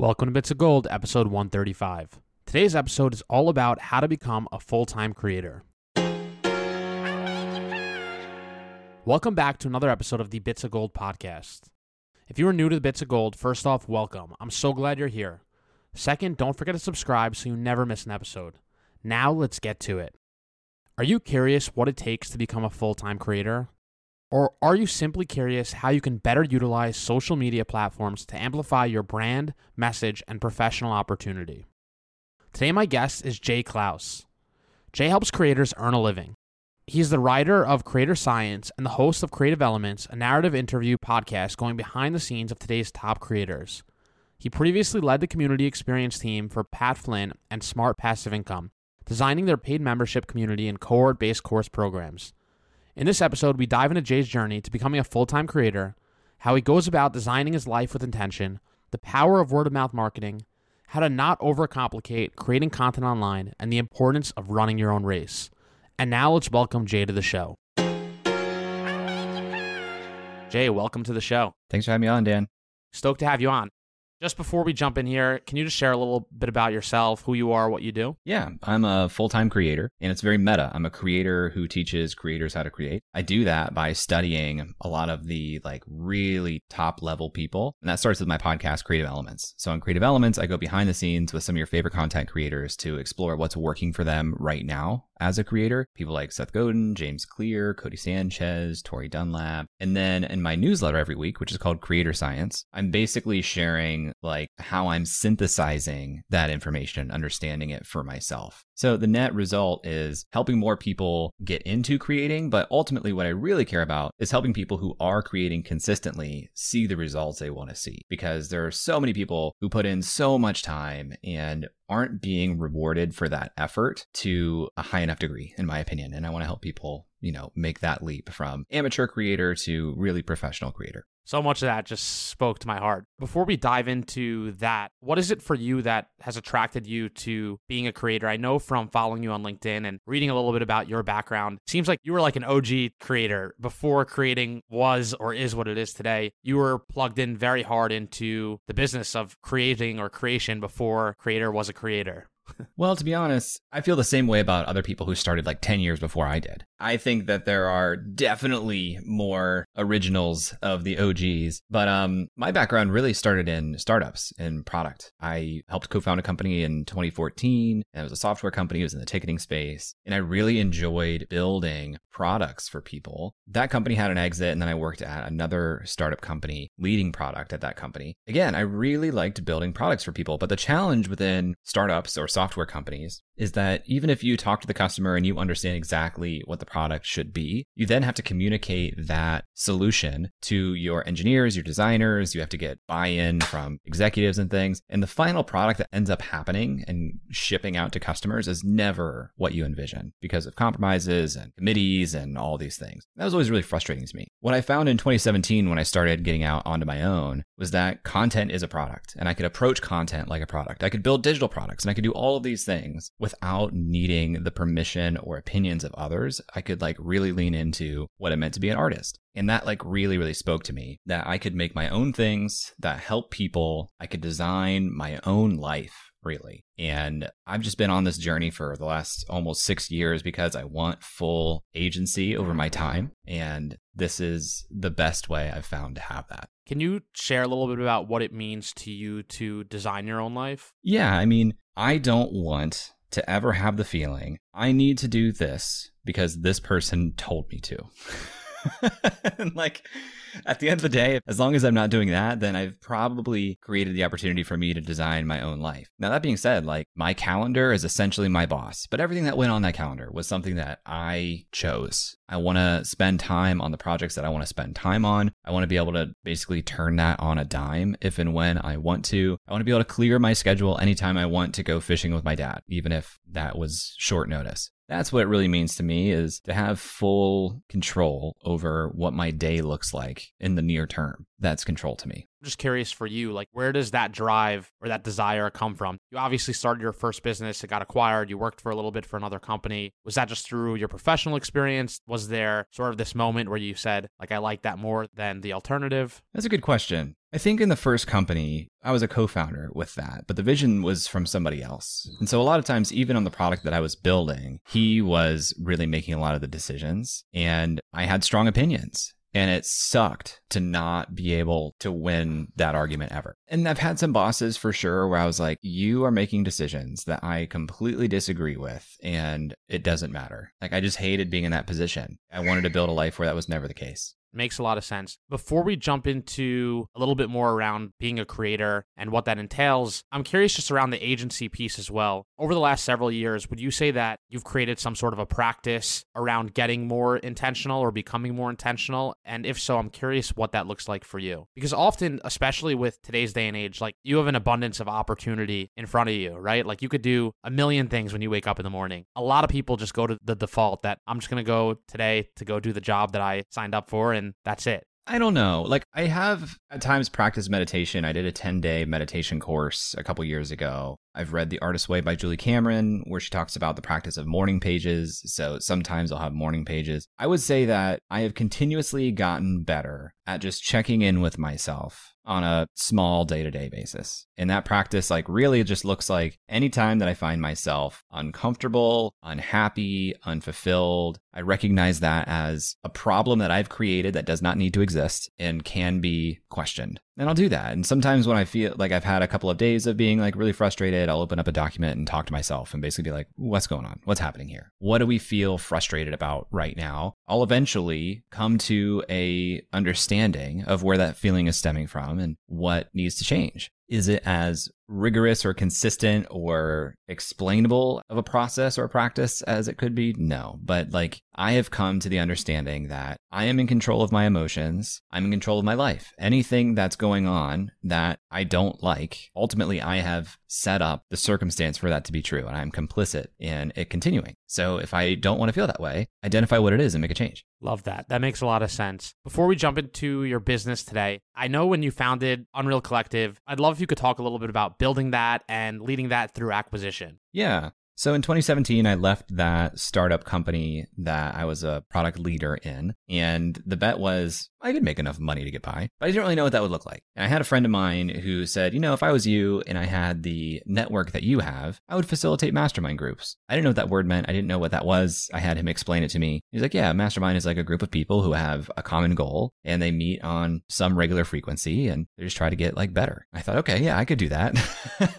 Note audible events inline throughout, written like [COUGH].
Welcome to Bits of Gold, episode 135. Today's episode is all about how to become a full time creator. Welcome back to another episode of the Bits of Gold podcast. If you are new to the Bits of Gold, first off, welcome. I'm so glad you're here. Second, don't forget to subscribe so you never miss an episode. Now, let's get to it. Are you curious what it takes to become a full time creator? Or are you simply curious how you can better utilize social media platforms to amplify your brand, message, and professional opportunity? Today, my guest is Jay Clouse. Jay helps creators earn a living. He's the writer of Creator Science and the host of Creative Elements, a narrative interview podcast going behind the scenes of today's top creators. He previously led the community experience team for Pat Flynn and Smart Passive Income, designing their paid membership community and cohort based course programs. In this episode, we dive into Jay's journey to becoming a full time creator, how he goes about designing his life with intention, the power of word of mouth marketing, how to not overcomplicate creating content online, and the importance of running your own race. And now let's welcome Jay to the show. Jay, welcome to the show. Thanks for having me on, Dan. Stoked to have you on. Just before we jump in here, can you just share a little bit about yourself, who you are, what you do? Yeah, I'm a full time creator, and it's very meta. I'm a creator who teaches creators how to create. I do that by studying a lot of the like really top level people, and that starts with my podcast, Creative Elements. So, in Creative Elements, I go behind the scenes with some of your favorite content creators to explore what's working for them right now as a creator. People like Seth Godin, James Clear, Codie Sanchez, Tori Dunlap. And then in my newsletter every week, which is called Creator Science, I'm basically sharing like how I'm synthesizing that information, understanding it for myself. So the net result is helping more people get into creating, but ultimately what I really care about is helping people who are creating consistently see the results they want to see because there are so many people who put in so much time and aren't being rewarded for that effort to a high enough degree, in my opinion. And I want to help people, you know, make that leap from amateur creator to really professional creator. So much of that just spoke to my heart. Before we dive into that, what is it for you that has attracted you to being a creator? I know from following you on LinkedIn and reading a little bit about your background, seems like you were like an OG creator before creating was or is what it is today. You were plugged in very hard into the business of creating or creation before creator was a creator. [LAUGHS] well, to be honest, I feel the same way about other people who started like 10 years before I did. I think that there are definitely more originals of the OGs, but um my background really started in startups and product. I helped co-found a company in 2014, and it was a software company, it was in the ticketing space, and I really enjoyed building products for people. That company had an exit and then I worked at another startup company leading product at that company. Again, I really liked building products for people, but the challenge within startups or software companies is that even if you talk to the customer and you understand exactly what the product should be, you then have to communicate that solution to your engineers, your designers. You have to get buy in from executives and things. And the final product that ends up happening and shipping out to customers is never what you envision because of compromises and committees and all these things. That was always really frustrating to me. What I found in 2017 when I started getting out onto my own was that content is a product and I could approach content like a product. I could build digital products and I could do all of these things without needing the permission or opinions of others. I could like really lean into what it meant to be an artist. And that like really, really spoke to me that I could make my own things that help people. I could design my own life really. And I've just been on this journey for the last almost six years because I want full agency over my time. And this is the best way I've found to have that. Can you share a little bit about what it means to you to design your own life? Yeah. I mean, I don't want to ever have the feeling I need to do this because this person told me to. [LAUGHS] like at the end of the day, as long as I'm not doing that, then I've probably created the opportunity for me to design my own life. Now, that being said, like my calendar is essentially my boss, but everything that went on that calendar was something that I chose. I want to spend time on the projects that I want to spend time on. I want to be able to basically turn that on a dime if and when I want to. I want to be able to clear my schedule anytime I want to go fishing with my dad, even if that was short notice. That's what it really means to me is to have full control over what my day looks like in the near term. That's control to me. I'm just curious for you, like, where does that drive or that desire come from? You obviously started your first business, it got acquired, you worked for a little bit for another company. Was that just through your professional experience? Was there sort of this moment where you said, like, I like that more than the alternative? That's a good question. I think in the first company, I was a co founder with that, but the vision was from somebody else. And so a lot of times, even on the product that I was building, he was really making a lot of the decisions and I had strong opinions. And it sucked to not be able to win that argument ever. And I've had some bosses for sure where I was like, you are making decisions that I completely disagree with, and it doesn't matter. Like, I just hated being in that position. I wanted to build a life where that was never the case. Makes a lot of sense. Before we jump into a little bit more around being a creator and what that entails, I'm curious just around the agency piece as well. Over the last several years, would you say that you've created some sort of a practice around getting more intentional or becoming more intentional? And if so, I'm curious what that looks like for you. Because often, especially with today's day and age, like you have an abundance of opportunity in front of you, right? Like you could do a million things when you wake up in the morning. A lot of people just go to the default that I'm just going to go today to go do the job that I signed up for and that's it. I don't know. Like I have at times practiced meditation. I did a 10 day meditation course a couple years ago. I've read The Artist's Way by Julie Cameron, where she talks about the practice of morning pages. So sometimes I'll have morning pages. I would say that I have continuously gotten better at just checking in with myself on a small day to day basis. And that practice, like, really just looks like anytime that I find myself uncomfortable, unhappy, unfulfilled, I recognize that as a problem that I've created that does not need to exist and can be questioned. And I'll do that. And sometimes when I feel like I've had a couple of days of being like really frustrated, I'll open up a document and talk to myself and basically be like, what's going on? What's happening here? What do we feel frustrated about right now? I'll eventually come to a understanding of where that feeling is stemming from and what needs to change. Is it as rigorous or consistent or explainable of a process or a practice as it could be? No. But like I have come to the understanding that I am in control of my emotions. I'm in control of my life. Anything that's going on that I don't like, ultimately I have set up the circumstance for that to be true and I'm complicit in it continuing. So if I don't want to feel that way, identify what it is and make a change. Love that. That makes a lot of sense. Before we jump into your business today, I know when you founded Unreal Collective, I'd love if you could talk a little bit about building that and leading that through acquisition. Yeah. So in 2017, I left that startup company that I was a product leader in. And the bet was I could make enough money to get by, but I didn't really know what that would look like. And I had a friend of mine who said, you know, if I was you and I had the network that you have, I would facilitate mastermind groups. I didn't know what that word meant. I didn't know what that was. I had him explain it to me. He's like, yeah, mastermind is like a group of people who have a common goal and they meet on some regular frequency and they just try to get like better. I thought, okay, yeah, I could do that.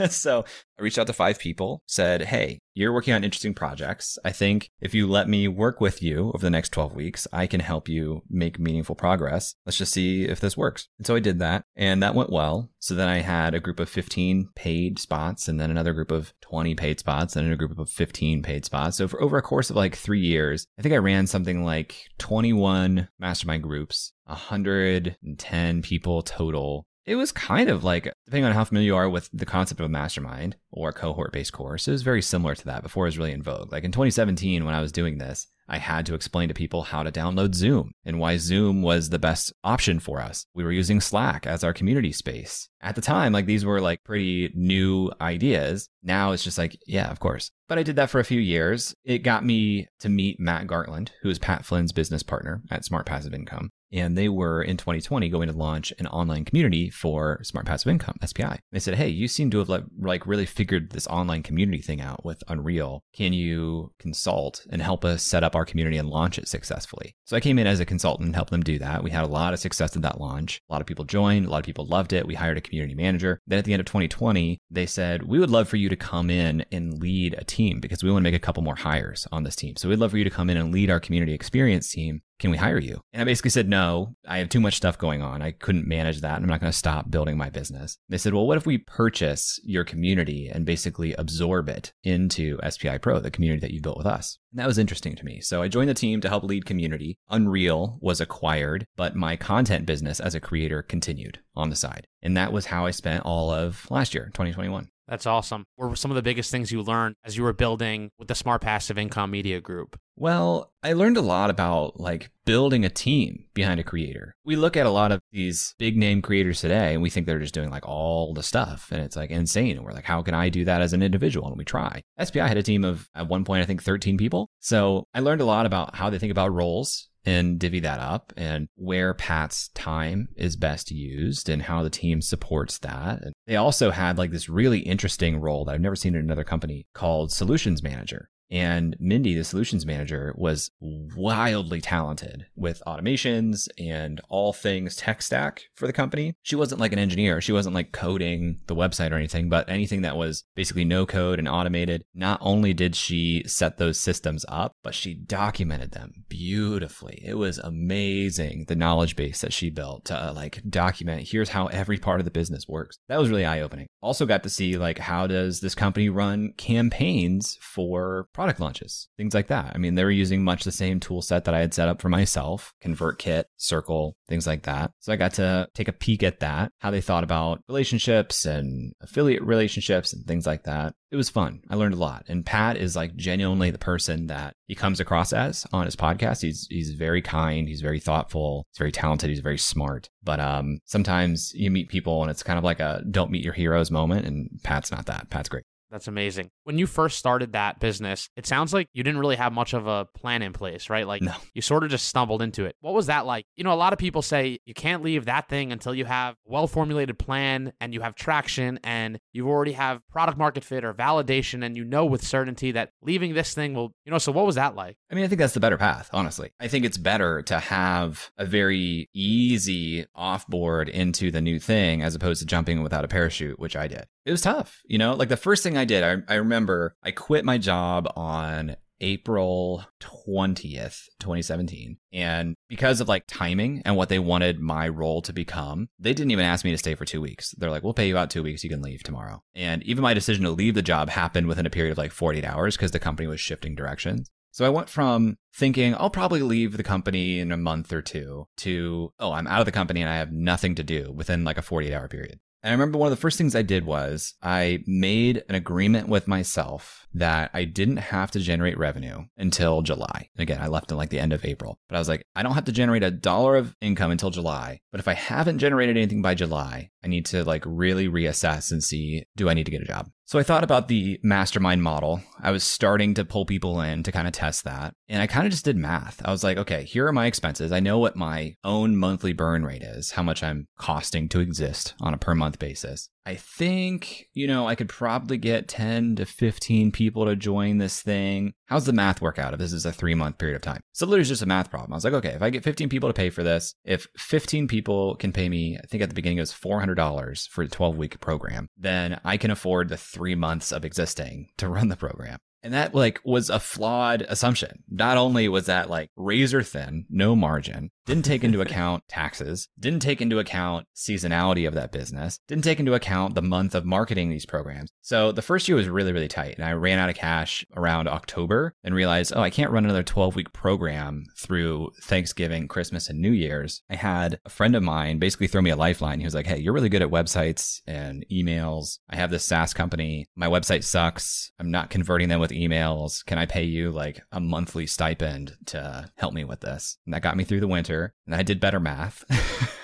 [LAUGHS] so I reached out to five people, said, hey, you're working on interesting projects. I think if you let me work with you over the next 12 weeks, I can help you make meaningful progress. Let's just see if this works. And so I did that and that went well. So then I had a group of 15 paid spots and then another group of 20 paid spots and then a group of 15 paid spots. So for over a course of like three years, I think I ran something like 21 mastermind groups, 110 people total it was kind of like, depending on how familiar you are with the concept of a mastermind or cohort based course, it was very similar to that before it was really in vogue. Like in 2017, when I was doing this, I had to explain to people how to download Zoom and why Zoom was the best option for us. We were using Slack as our community space. At the time, like these were like pretty new ideas. Now it's just like, yeah, of course. But I did that for a few years. It got me to meet Matt Gartland, who is Pat Flynn's business partner at Smart Passive Income and they were in 2020 going to launch an online community for smart passive income spi they said hey you seem to have like, like really figured this online community thing out with unreal. Can you consult and help us set up our community and launch it successfully so i came in as a consultant and helped them do that we had a lot of success at that launch a lot of people joined a lot of people loved it we hired a community manager then at the end of 2020 they said we would love for you to come in and lead a team because we want to make a couple more hires on this team so we'd love for you to come in and lead our community experience team can we hire you? And I basically said, no, I have too much stuff going on. I couldn't manage that. And I'm not going to stop building my business. They said, well, what if we purchase your community and basically absorb it into SPI Pro, the community that you built with us? And that was interesting to me. So I joined the team to help lead community. Unreal was acquired, but my content business as a creator continued on the side. And that was how I spent all of last year, 2021. That's awesome. What were some of the biggest things you learned as you were building with the Smart Passive Income Media Group? Well, I learned a lot about like building a team behind a creator. We look at a lot of these big name creators today and we think they're just doing like all the stuff and it's like insane. And we're like, how can I do that as an individual? And we try. SPI had a team of at one point, I think 13 people. So I learned a lot about how they think about roles and divvy that up and where Pat's time is best used and how the team supports that. And they also had like this really interesting role that I've never seen in another company called solutions manager. And Mindy, the solutions manager, was wildly talented with automations and all things tech stack for the company. She wasn't like an engineer. She wasn't like coding the website or anything, but anything that was basically no code and automated. Not only did she set those systems up, but she documented them beautifully. It was amazing the knowledge base that she built to uh, like document here's how every part of the business works. That was really eye opening. Also got to see like how does this company run campaigns for product launches, things like that. I mean, they were using much the same tool set that I had set up for myself, ConvertKit, Circle, things like that. So I got to take a peek at that, how they thought about relationships and affiliate relationships and things like that. It was fun. I learned a lot. And Pat is like genuinely the person that he comes across as on his podcast. He's he's very kind, he's very thoughtful, he's very talented, he's very smart. But um sometimes you meet people and it's kind of like a don't meet your heroes moment and Pat's not that. Pat's great. That's amazing. When you first started that business, it sounds like you didn't really have much of a plan in place, right? Like No. you sort of just stumbled into it. What was that like? You know, a lot of people say you can't leave that thing until you have a well-formulated plan and you have traction and you already have product market fit or validation and you know with certainty that leaving this thing will, you know, so what was that like? I mean, I think that's the better path, honestly. I think it's better to have a very easy offboard into the new thing as opposed to jumping without a parachute, which I did. It was tough, you know? Like the first thing I did, I, I remember I quit my job on April 20th, 2017. And because of like timing and what they wanted my role to become, they didn't even ask me to stay for two weeks. They're like, we'll pay you out two weeks. You can leave tomorrow. And even my decision to leave the job happened within a period of like 48 hours because the company was shifting directions. So I went from thinking I'll probably leave the company in a month or two to, oh, I'm out of the company and I have nothing to do within like a 48 hour period. And I remember one of the first things I did was I made an agreement with myself that I didn't have to generate revenue until July. And again, I left in like the end of April, but I was like, I don't have to generate a dollar of income until July. But if I haven't generated anything by July, I need to like really reassess and see, do I need to get a job? So I thought about the mastermind model. I was starting to pull people in to kind of test that. And I kind of just did math. I was like, okay, here are my expenses. I know what my own monthly burn rate is, how much I'm costing to exist on a per month basis. I think, you know, I could probably get 10 to 15 people to join this thing. How's the math work out if this is a three month period of time? So literally it's just a math problem. I was like, okay, if I get 15 people to pay for this, if 15 people can pay me, I think at the beginning it was $400 for a 12 week program, then I can afford the three months of existing to run the program. And that like was a flawed assumption. Not only was that like razor thin, no margin, didn't take into [LAUGHS] account taxes, didn't take into account seasonality of that business, didn't take into account the month of marketing these programs. So the first year was really, really tight. And I ran out of cash around October and realized, oh, I can't run another 12 week program through Thanksgiving, Christmas, and New Year's. I had a friend of mine basically throw me a lifeline. He was like, hey, you're really good at websites and emails. I have this SaaS company. My website sucks. I'm not converting them with emails. Can I pay you like a monthly stipend to help me with this? And that got me through the winter and I did better math. [LAUGHS]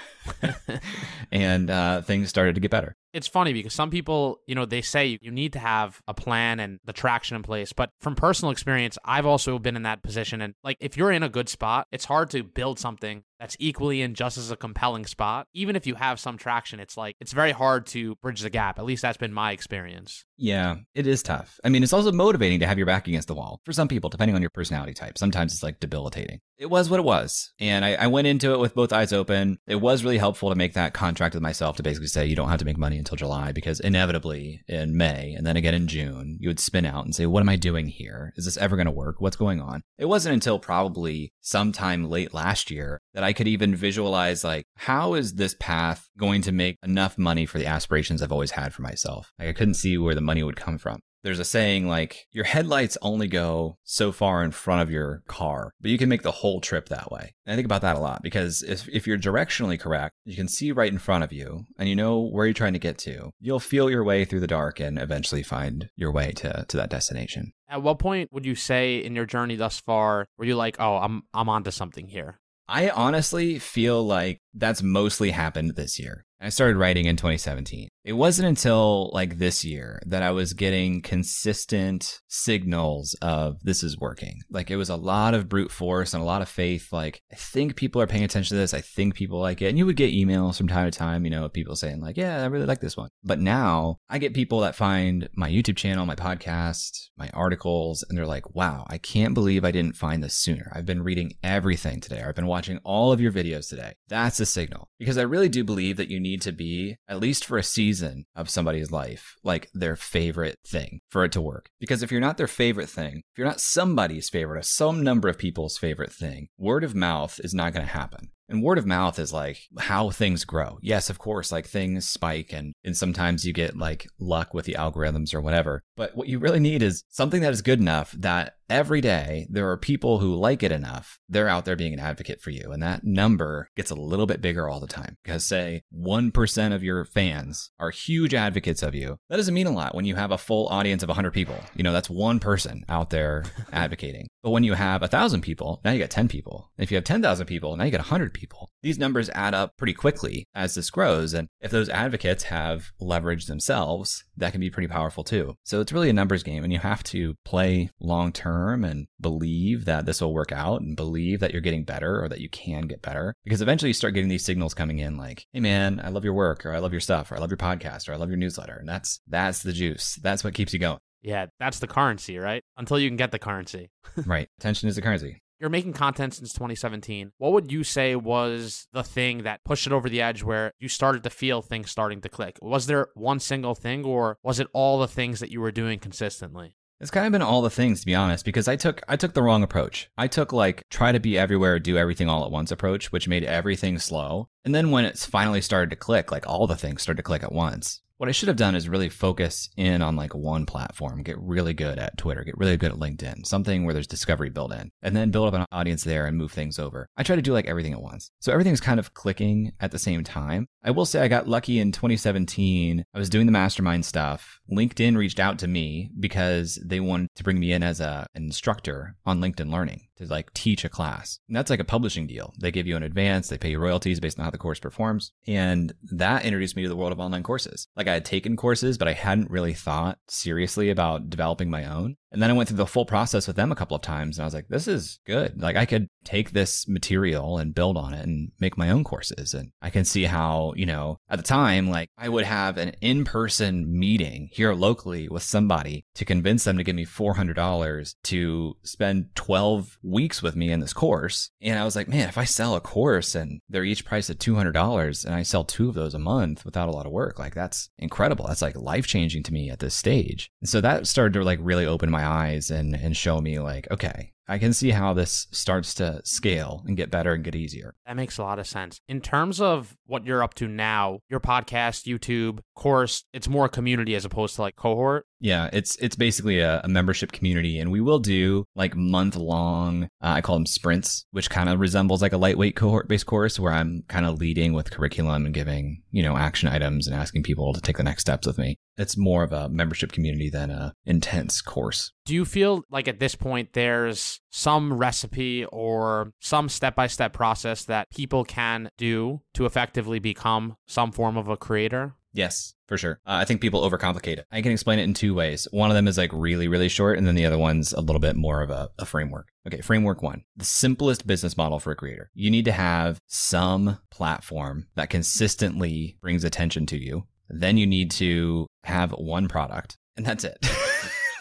[LAUGHS] and uh, things started to get better. It's funny because some people, you know, they say you need to have a plan and the traction in place. But from personal experience, I've also been in that position. And like, if you're in a good spot, it's hard to build something that's equally in just as a compelling spot. Even if you have some traction, it's like, it's very hard to bridge the gap. At least that's been my experience. Yeah, it is tough. I mean, it's also motivating to have your back against the wall for some people, depending on your personality type. Sometimes it's like debilitating. It was what it was. And I, I went into it with both eyes open. It was really helpful to make that contract with myself to basically say, you don't have to make money until July because inevitably in May and then again in June, you would spin out and say, what am I doing here? Is this ever going to work? What's going on? It wasn't until probably sometime late last year that I could even visualize like, how is this path going to make enough money for the aspirations I've always had for myself? Like I couldn't see where the money would come from. There's a saying like your headlights only go so far in front of your car, but you can make the whole trip that way. And I think about that a lot because if, if you're directionally correct, you can see right in front of you and you know where you're trying to get to. You'll feel your way through the dark and eventually find your way to, to that destination. At what point would you say in your journey thus far were you like, oh, I'm I'm onto something here? I honestly feel like that's mostly happened this year. I started writing in 2017. It wasn't until like this year that I was getting consistent signals of this is working. Like it was a lot of brute force and a lot of faith. Like I think people are paying attention to this. I think people like it. And you would get emails from time to time, you know, people saying like, yeah, I really like this one. But now I get people that find my YouTube channel, my podcast, my articles, and they're like, wow, I can't believe I didn't find this sooner. I've been reading everything today. I've been watching all of your videos today. That's a signal because I really do believe that you need to be, at least for a season of somebody's life, like their favorite thing for it to work. Because if you're not their favorite thing, if you're not somebody's favorite, or some number of people's favorite thing, word of mouth is not going to happen. And word of mouth is like how things grow. Yes, of course, like things spike and, and sometimes you get like luck with the algorithms or whatever. But what you really need is something that is good enough that every day there are people who like it enough. They're out there being an advocate for you. And that number gets a little bit bigger all the time. Because say 1% of your fans are huge advocates of you. That doesn't mean a lot when you have a full audience of 100 people. You know, that's one person out there [LAUGHS] advocating. But when you have a thousand people, now you got 10 people. If you have 10,000 people, now you got 100 people. These numbers add up pretty quickly as this grows. And if those advocates have leverage themselves, that can be pretty powerful too. So it's really a numbers game and you have to play long term and believe that this will work out and believe that you're getting better or that you can get better. Because eventually you start getting these signals coming in like, hey man, I love your work or I love your stuff or I love your podcast or I love your newsletter. And that's that's the juice. That's what keeps you going. Yeah, that's the currency, right? Until you can get the currency. [LAUGHS] right. Attention is the currency. You're making content since 2017. What would you say was the thing that pushed it over the edge where you started to feel things starting to click? Was there one single thing or was it all the things that you were doing consistently? It's kind of been all the things to be honest because I took I took the wrong approach. I took like try to be everywhere, do everything all at once approach, which made everything slow. And then when it's finally started to click, like all the things started to click at once. What I should have done is really focus in on like one platform, get really good at Twitter, get really good at LinkedIn, something where there's discovery built in, and then build up an audience there and move things over. I try to do like everything at once. So everything's kind of clicking at the same time. I will say I got lucky in 2017. I was doing the mastermind stuff. LinkedIn reached out to me because they wanted to bring me in as a, an instructor on LinkedIn Learning to like teach a class. And that's like a publishing deal. They give you an advance, they pay you royalties based on how the course performs. And that introduced me to the world of online courses. Like I had taken courses, but I hadn't really thought seriously about developing my own. And then I went through the full process with them a couple of times and I was like, this is good. Like I could take this material and build on it and make my own courses. And I can see how, you know, at the time, like I would have an in person meeting here locally with somebody to convince them to give me $400 to spend 12 weeks with me in this course. And I was like, man, if I sell a course and they're each priced at $200 and I sell two of those a month without a lot of work, like that's incredible. That's like life changing to me at this stage. And so that started to like really open my eyes and, and show me like, okay, I can see how this starts to scale and get better and get easier. That makes a lot of sense. In terms of what you're up to now, your podcast, YouTube, course, it's more a community as opposed to like cohort. Yeah, it's it's basically a, a membership community, and we will do like month long. Uh, I call them sprints, which kind of resembles like a lightweight cohort based course where I'm kind of leading with curriculum and giving you know action items and asking people to take the next steps with me. It's more of a membership community than a intense course. Do you feel like at this point there's some recipe or some step by step process that people can do to effectively become some form of a creator? Yes, for sure. Uh, I think people overcomplicate it. I can explain it in two ways. One of them is like really, really short, and then the other one's a little bit more of a, a framework. Okay, framework one the simplest business model for a creator. You need to have some platform that consistently brings attention to you. Then you need to have one product, and that's it. [LAUGHS]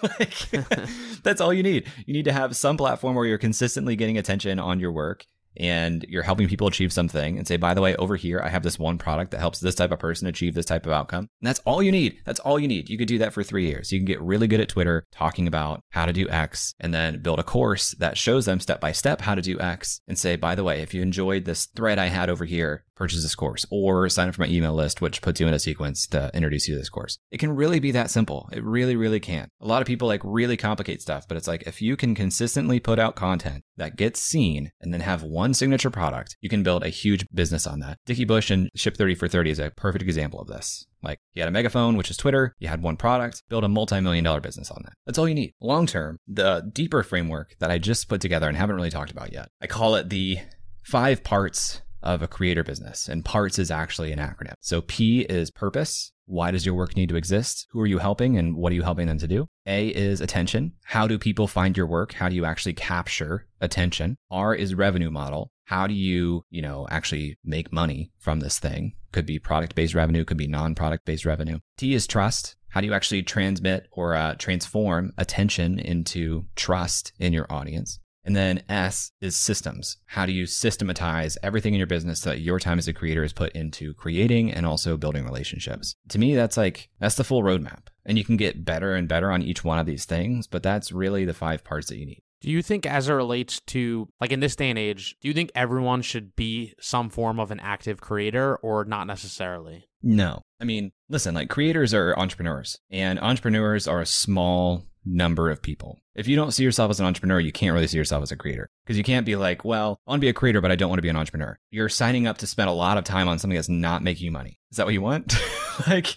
[LAUGHS] like, [LAUGHS] that's all you need. You need to have some platform where you're consistently getting attention on your work and you're helping people achieve something and say, by the way, over here, I have this one product that helps this type of person achieve this type of outcome. And that's all you need. That's all you need. You could do that for three years. You can get really good at Twitter talking about how to do X and then build a course that shows them step by step how to do X and say, by the way, if you enjoyed this thread I had over here, purchase this course or sign up for my email list, which puts you in a sequence to introduce you to this course. It can really be that simple. It really, really can. A lot of people like really complicate stuff, but it's like if you can consistently put out content that gets seen and then have one signature product, you can build a huge business on that. Dickie Bush and Ship 30 for 30 is a perfect example of this. Like you had a megaphone, which is Twitter, you had one product, build a multi-million dollar business on that. That's all you need. Long term, the deeper framework that I just put together and haven't really talked about yet. I call it the five parts of a creator business. And parts is actually an acronym. So P is purpose. Why does your work need to exist? Who are you helping and what are you helping them to do? A is attention. How do people find your work? How do you actually capture attention? R is revenue model. How do you, you know, actually make money from this thing? Could be product based revenue, could be non product based revenue. T is trust. How do you actually transmit or uh, transform attention into trust in your audience? And then S is systems. How do you systematize everything in your business so that your time as a creator is put into creating and also building relationships? To me, that's like, that's the full roadmap. And you can get better and better on each one of these things, but that's really the five parts that you need. Do you think, as it relates to, like in this day and age, do you think everyone should be some form of an active creator or not necessarily? No. I mean, listen, like creators are entrepreneurs, and entrepreneurs are a small number of people. If you don't see yourself as an entrepreneur, you can't really see yourself as a creator because you can't be like, well, I want to be a creator, but I don't want to be an entrepreneur. You're signing up to spend a lot of time on something that's not making you money. Is that what you want? [LAUGHS] like,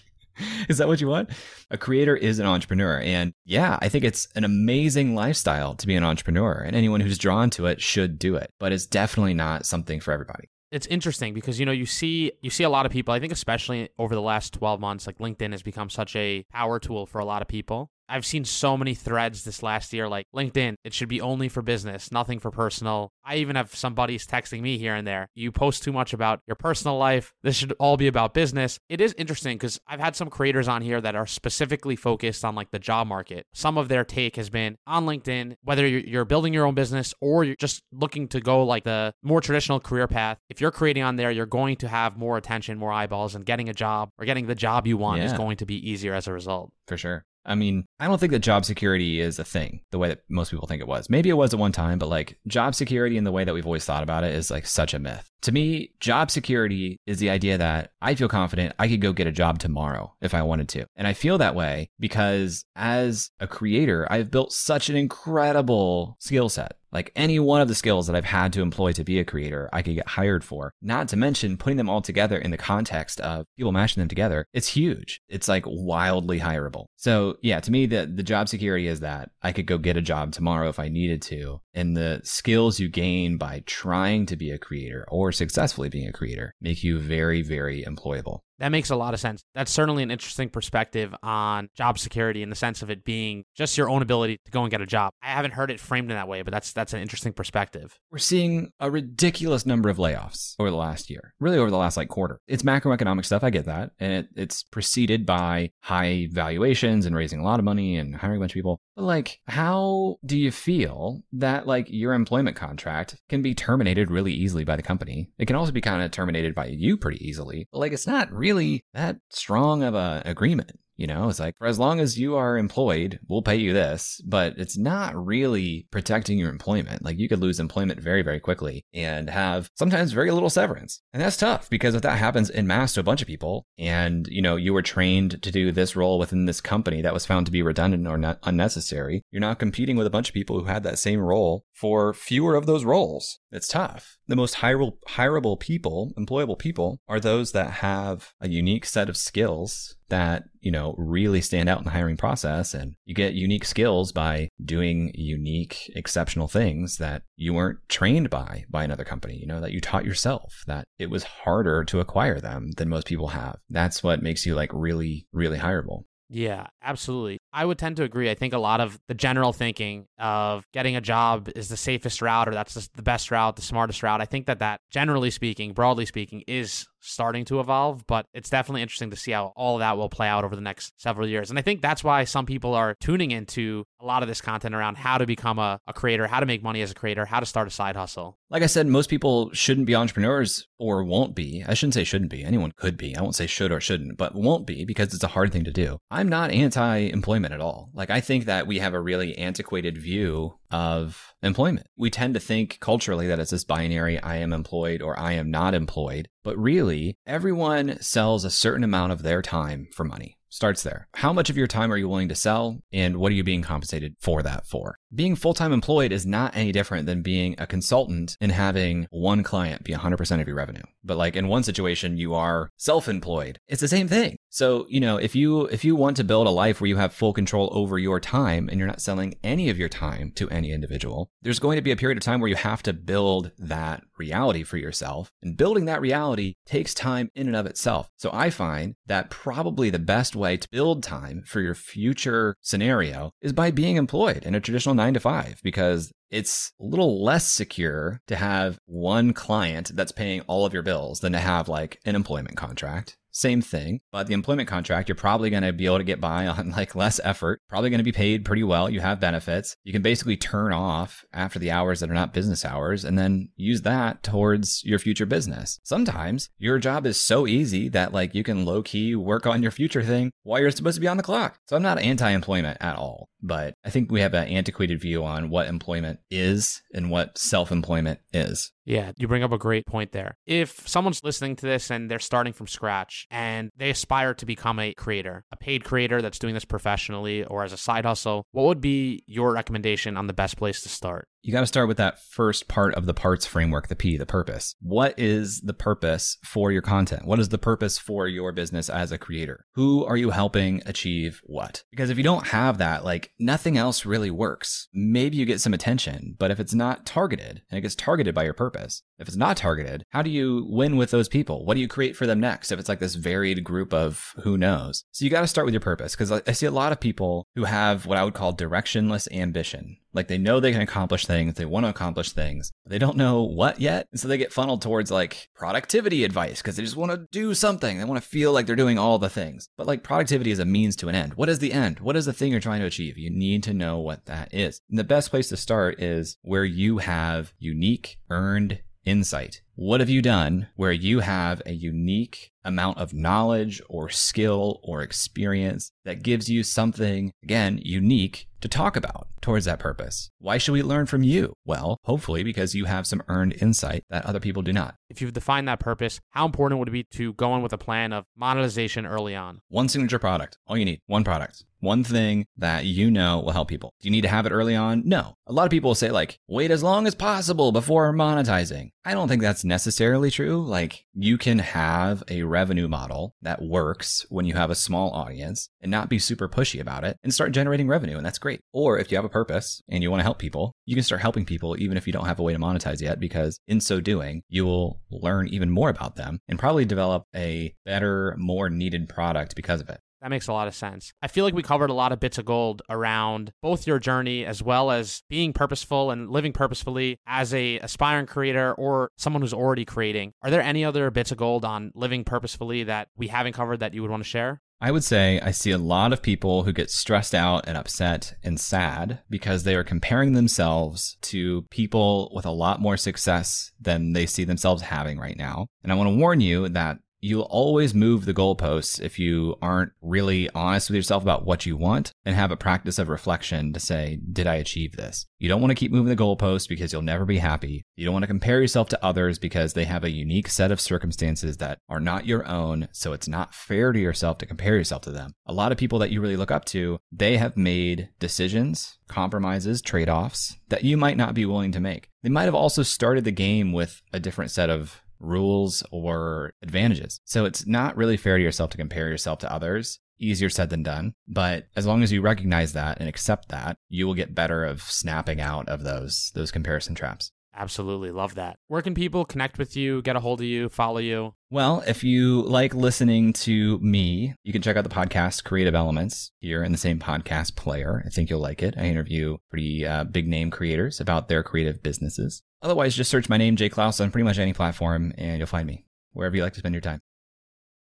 is that what you want? A creator is an entrepreneur. And yeah, I think it's an amazing lifestyle to be an entrepreneur. And anyone who's drawn to it should do it. But it's definitely not something for everybody it's interesting because you know you see you see a lot of people i think especially over the last 12 months like linkedin has become such a power tool for a lot of people I've seen so many threads this last year like LinkedIn, it should be only for business, nothing for personal. I even have some buddies texting me here and there. You post too much about your personal life. This should all be about business. It is interesting because I've had some creators on here that are specifically focused on like the job market. Some of their take has been on LinkedIn, whether you're building your own business or you're just looking to go like the more traditional career path. If you're creating on there, you're going to have more attention, more eyeballs, and getting a job or getting the job you want yeah. is going to be easier as a result. For sure. I mean, I don't think that job security is a thing the way that most people think it was. Maybe it was at one time, but like job security in the way that we've always thought about it is like such a myth. To me, job security is the idea that I feel confident I could go get a job tomorrow if I wanted to. And I feel that way because as a creator, I've built such an incredible skill set like any one of the skills that I've had to employ to be a creator, I could get hired for. Not to mention putting them all together in the context of people mashing them together. It's huge. It's like wildly hireable. So yeah, to me, the, the job security is that I could go get a job tomorrow if I needed to. And the skills you gain by trying to be a creator or successfully being a creator make you very, very employable. That makes a lot of sense. That's certainly an interesting perspective on job security in the sense of it being just your own ability to go and get a job. I haven't heard it framed in that way, but that's that's an interesting perspective. We're seeing a ridiculous number of layoffs over the last year, really over the last like quarter. It's macroeconomic stuff, I get that, and it, it's preceded by high valuations and raising a lot of money and hiring a bunch of people. Like, how do you feel that like your employment contract can be terminated really easily by the company? It can also be kind of terminated by you pretty easily. Like, it's not really that strong of a agreement. You know, it's like for as long as you are employed, we'll pay you this, but it's not really protecting your employment. Like you could lose employment very, very quickly and have sometimes very little severance. And that's tough because if that happens in mass to a bunch of people and, you know, you were trained to do this role within this company that was found to be redundant or not unnecessary, you're now competing with a bunch of people who had that same role for fewer of those roles. It's tough. The most hireable, hireable people, employable people, are those that have a unique set of skills that, you know, really stand out in the hiring process. And you get unique skills by doing unique, exceptional things that you weren't trained by by another company, you know, that you taught yourself, that it was harder to acquire them than most people have. That's what makes you like really, really hireable. Yeah, absolutely. I would tend to agree. I think a lot of the general thinking of getting a job is the safest route or that's the best route, the smartest route. I think that that generally speaking, broadly speaking, is starting to evolve, but it's definitely interesting to see how all that will play out over the next several years. And I think that's why some people are tuning into a lot of this content around how to become a, a creator, how to make money as a creator, how to start a side hustle. Like I said, most people shouldn't be entrepreneurs or won't be. I shouldn't say shouldn't be. Anyone could be. I won't say should or shouldn't, but won't be because it's a hard thing to do. I'm not anti employment at all. Like, I think that we have a really antiquated view of employment. We tend to think culturally that it's this binary I am employed or I am not employed. But really, everyone sells a certain amount of their time for money starts there. How much of your time are you willing to sell and what are you being compensated for that for? Being full-time employed is not any different than being a consultant and having one client be 100% of your revenue. But like in one situation you are self-employed. It's the same thing. So, you know, if you if you want to build a life where you have full control over your time and you're not selling any of your time to any individual, there's going to be a period of time where you have to build that reality for yourself. And building that reality takes time in and of itself. So I find that probably the best way to build time for your future scenario is by being employed in a traditional 9 to 5 because it's a little less secure to have one client that's paying all of your bills than to have like an employment contract same thing. But the employment contract, you're probably going to be able to get by on [LAUGHS] like less effort, probably going to be paid pretty well. You have benefits. You can basically turn off after the hours that are not business hours and then use that towards your future business. Sometimes your job is so easy that like you can low key work on your future thing while you're supposed to be on the clock. So I'm not anti employment at all, but I think we have an antiquated view on what employment is and what self employment is. Yeah, you bring up a great point there. If someone's listening to this and they're starting from scratch and they aspire to become a creator, a paid creator that's doing this professionally or as a side hustle, what would be your recommendation on the best place to start? You got to start with that first part of the parts framework, the P, the purpose. What is the purpose for your content? What is the purpose for your business as a creator? Who are you helping achieve what? Because if you don't have that, like nothing else really works. Maybe you get some attention, but if it's not targeted and it gets targeted by your purpose, if it's not targeted, how do you win with those people? What do you create for them next? If it's like this varied group of who knows. So you got to start with your purpose because I see a lot of people who have what I would call directionless ambition. Like they know they can accomplish things, they want to accomplish things, they don't know what yet. And so they get funneled towards like productivity advice because they just want to do something. They want to feel like they're doing all the things. But like productivity is a means to an end. What is the end? What is the thing you're trying to achieve? You need to know what that is. And the best place to start is where you have unique, earned insight. What have you done where you have a unique amount of knowledge or skill or experience that gives you something, again, unique to talk about towards that purpose? Why should we learn from you? Well, hopefully because you have some earned insight that other people do not. If you've defined that purpose, how important would it be to go in with a plan of monetization early on? One signature product. All you need, one product. One thing that you know will help people. Do you need to have it early on? No. A lot of people will say, like, wait as long as possible before monetizing. I don't think that's necessarily true. Like, you can have a revenue model that works when you have a small audience and not be super pushy about it and start generating revenue. And that's great. Or if you have a purpose and you want to help people, you can start helping people even if you don't have a way to monetize yet, because in so doing, you will learn even more about them and probably develop a better, more needed product because of it. That makes a lot of sense. I feel like we covered a lot of bits of gold around both your journey as well as being purposeful and living purposefully as a aspiring creator or someone who's already creating. Are there any other bits of gold on living purposefully that we haven't covered that you would want to share? I would say I see a lot of people who get stressed out and upset and sad because they are comparing themselves to people with a lot more success than they see themselves having right now. And I want to warn you that You'll always move the goalposts if you aren't really honest with yourself about what you want and have a practice of reflection to say, did I achieve this? You don't want to keep moving the goalposts because you'll never be happy. You don't want to compare yourself to others because they have a unique set of circumstances that are not your own. So it's not fair to yourself to compare yourself to them. A lot of people that you really look up to, they have made decisions, compromises, trade offs that you might not be willing to make. They might have also started the game with a different set of rules or advantages. So it's not really fair to yourself to compare yourself to others. Easier said than done. But as long as you recognize that and accept that, you will get better of snapping out of those those comparison traps. Absolutely. Love that. Where can people connect with you, get a hold of you, follow you? Well, if you like listening to me, you can check out the podcast Creative Elements here in the same podcast player. I think you'll like it. I interview pretty uh, big name creators about their creative businesses. Otherwise, just search my name, Jay Clouse, on pretty much any platform and you'll find me. wherever you like to spend your time.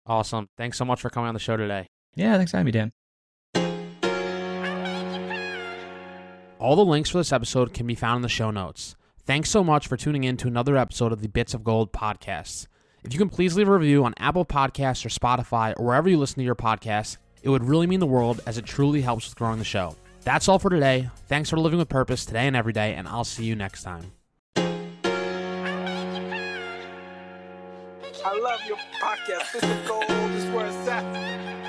Awesome. Thanks so much for coming on the show today. Yeah, thanks for having me, Dan. All the links for this episode can be found in the show notes. Thanks so much for tuning in to another episode of the Bits of Gold podcast. If you can please leave a review on Apple Podcasts or Spotify or wherever you listen to your podcasts, it would really mean the world as it truly helps with growing the show. That's all for today. Thanks for living with purpose today and every day, and I'll see you next time. I love your podcast. This is gold. This is where it's at.